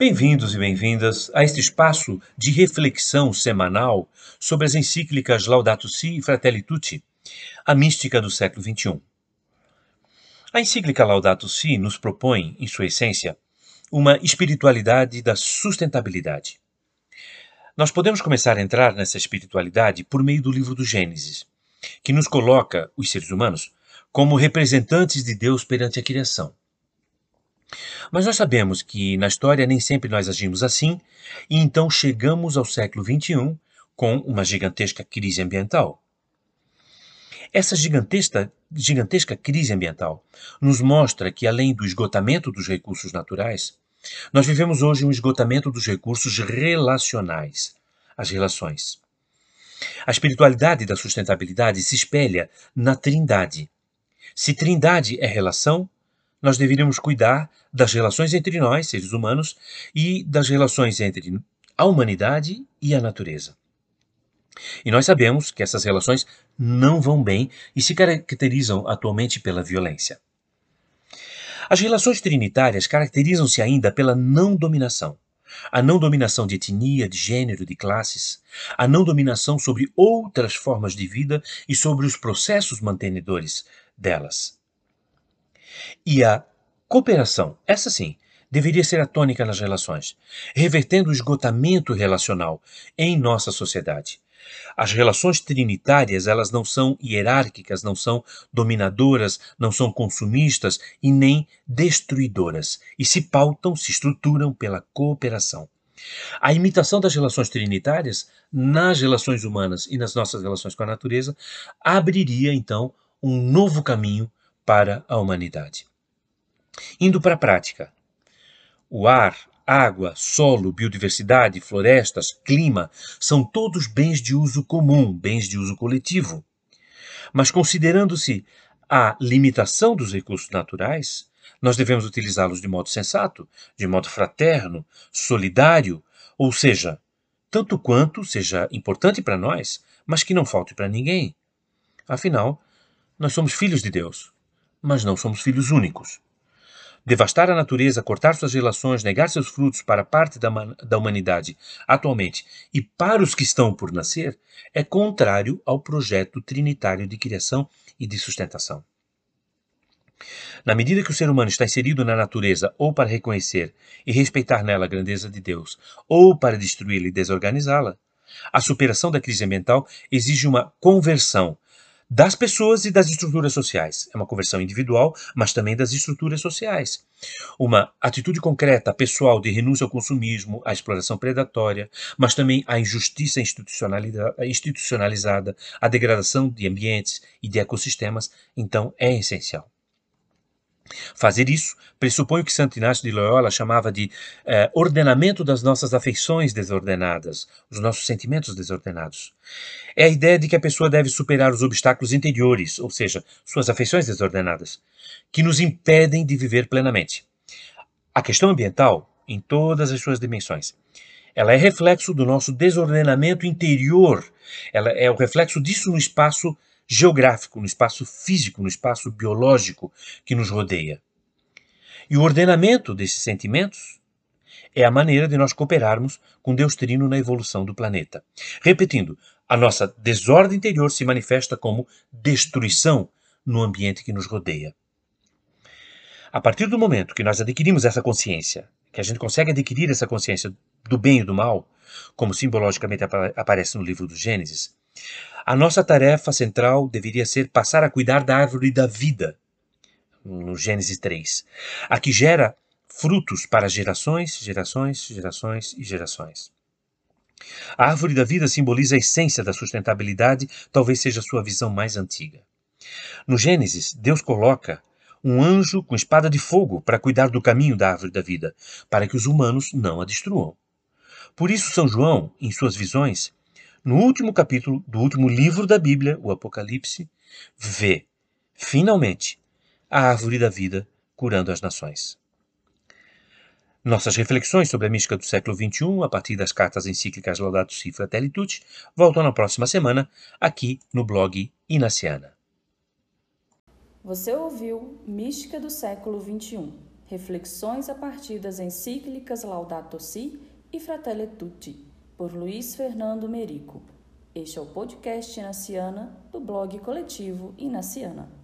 Bem-vindos e bem-vindas a este espaço de reflexão semanal sobre as encíclicas Laudato Si e Fratelli Tutti, a mística do século XXI. A encíclica Laudato Si nos propõe, em sua essência, uma espiritualidade da sustentabilidade. Nós podemos começar a entrar nessa espiritualidade por meio do livro do Gênesis, que nos coloca, os seres humanos, como representantes de Deus perante a criação. Mas nós sabemos que na história nem sempre nós agimos assim, e então chegamos ao século XXI com uma gigantesca crise ambiental. Essa gigantesca, gigantesca crise ambiental nos mostra que, além do esgotamento dos recursos naturais, nós vivemos hoje um esgotamento dos recursos relacionais, as relações. A espiritualidade da sustentabilidade se espelha na trindade. Se trindade é relação, nós deveríamos cuidar das relações entre nós, seres humanos, e das relações entre a humanidade e a natureza. E nós sabemos que essas relações não vão bem e se caracterizam atualmente pela violência. As relações trinitárias caracterizam-se ainda pela não dominação. A não dominação de etnia, de gênero, de classes, a não dominação sobre outras formas de vida e sobre os processos mantenedores delas. E a cooperação, essa sim, deveria ser a tônica nas relações, revertendo o esgotamento relacional em nossa sociedade. As relações trinitárias, elas não são hierárquicas, não são dominadoras, não são consumistas e nem destruidoras, e se pautam, se estruturam pela cooperação. A imitação das relações trinitárias nas relações humanas e nas nossas relações com a natureza abriria então um novo caminho para a humanidade. Indo para a prática, o ar, água, solo, biodiversidade, florestas, clima são todos bens de uso comum, bens de uso coletivo. Mas considerando-se a limitação dos recursos naturais, nós devemos utilizá-los de modo sensato, de modo fraterno, solidário, ou seja, tanto quanto seja importante para nós, mas que não falte para ninguém. Afinal, nós somos filhos de Deus, mas não somos filhos únicos. Devastar a natureza, cortar suas relações, negar seus frutos para parte da, da humanidade atualmente e para os que estão por nascer é contrário ao projeto trinitário de criação e de sustentação. Na medida que o ser humano está inserido na natureza ou para reconhecer e respeitar nela a grandeza de Deus, ou para destruí-la e desorganizá-la, a superação da crise ambiental exige uma conversão das pessoas e das estruturas sociais. É uma conversão individual, mas também das estruturas sociais. Uma atitude concreta, pessoal, de renúncia ao consumismo, à exploração predatória, mas também à injustiça institucionalizada, à degradação de ambientes e de ecossistemas, então é essencial. Fazer isso pressupõe o que Santo Inácio de Loyola chamava de eh, ordenamento das nossas afeições desordenadas, os nossos sentimentos desordenados. É a ideia de que a pessoa deve superar os obstáculos interiores, ou seja, suas afeições desordenadas, que nos impedem de viver plenamente. A questão ambiental, em todas as suas dimensões, ela é reflexo do nosso desordenamento interior. Ela é o reflexo disso no espaço geográfico, no espaço físico, no espaço biológico que nos rodeia. E o ordenamento desses sentimentos é a maneira de nós cooperarmos com Deus Trino na evolução do planeta. Repetindo, a nossa desordem interior se manifesta como destruição no ambiente que nos rodeia. A partir do momento que nós adquirimos essa consciência, que a gente consegue adquirir essa consciência do bem e do mal, como simbologicamente aparece no livro do Gênesis, a nossa tarefa central deveria ser passar a cuidar da árvore da vida, no Gênesis 3, a que gera frutos para gerações, gerações, gerações e gerações. A árvore da vida simboliza a essência da sustentabilidade, talvez seja a sua visão mais antiga. No Gênesis, Deus coloca um anjo com espada de fogo para cuidar do caminho da árvore da vida, para que os humanos não a destruam. Por isso, São João, em suas visões, no último capítulo do último livro da Bíblia, o Apocalipse, vê, finalmente, a árvore da vida curando as nações. Nossas reflexões sobre a mística do século XXI, a partir das cartas encíclicas Laudato Si Fratelli Tutti, voltam na próxima semana, aqui no blog Inaciana. Você ouviu Mística do século XXI Reflexões a partir das encíclicas Laudato Si e Fratelli Tutti, por Luiz Fernando Merico. Este é o podcast Inaciana do blog coletivo Inaciana.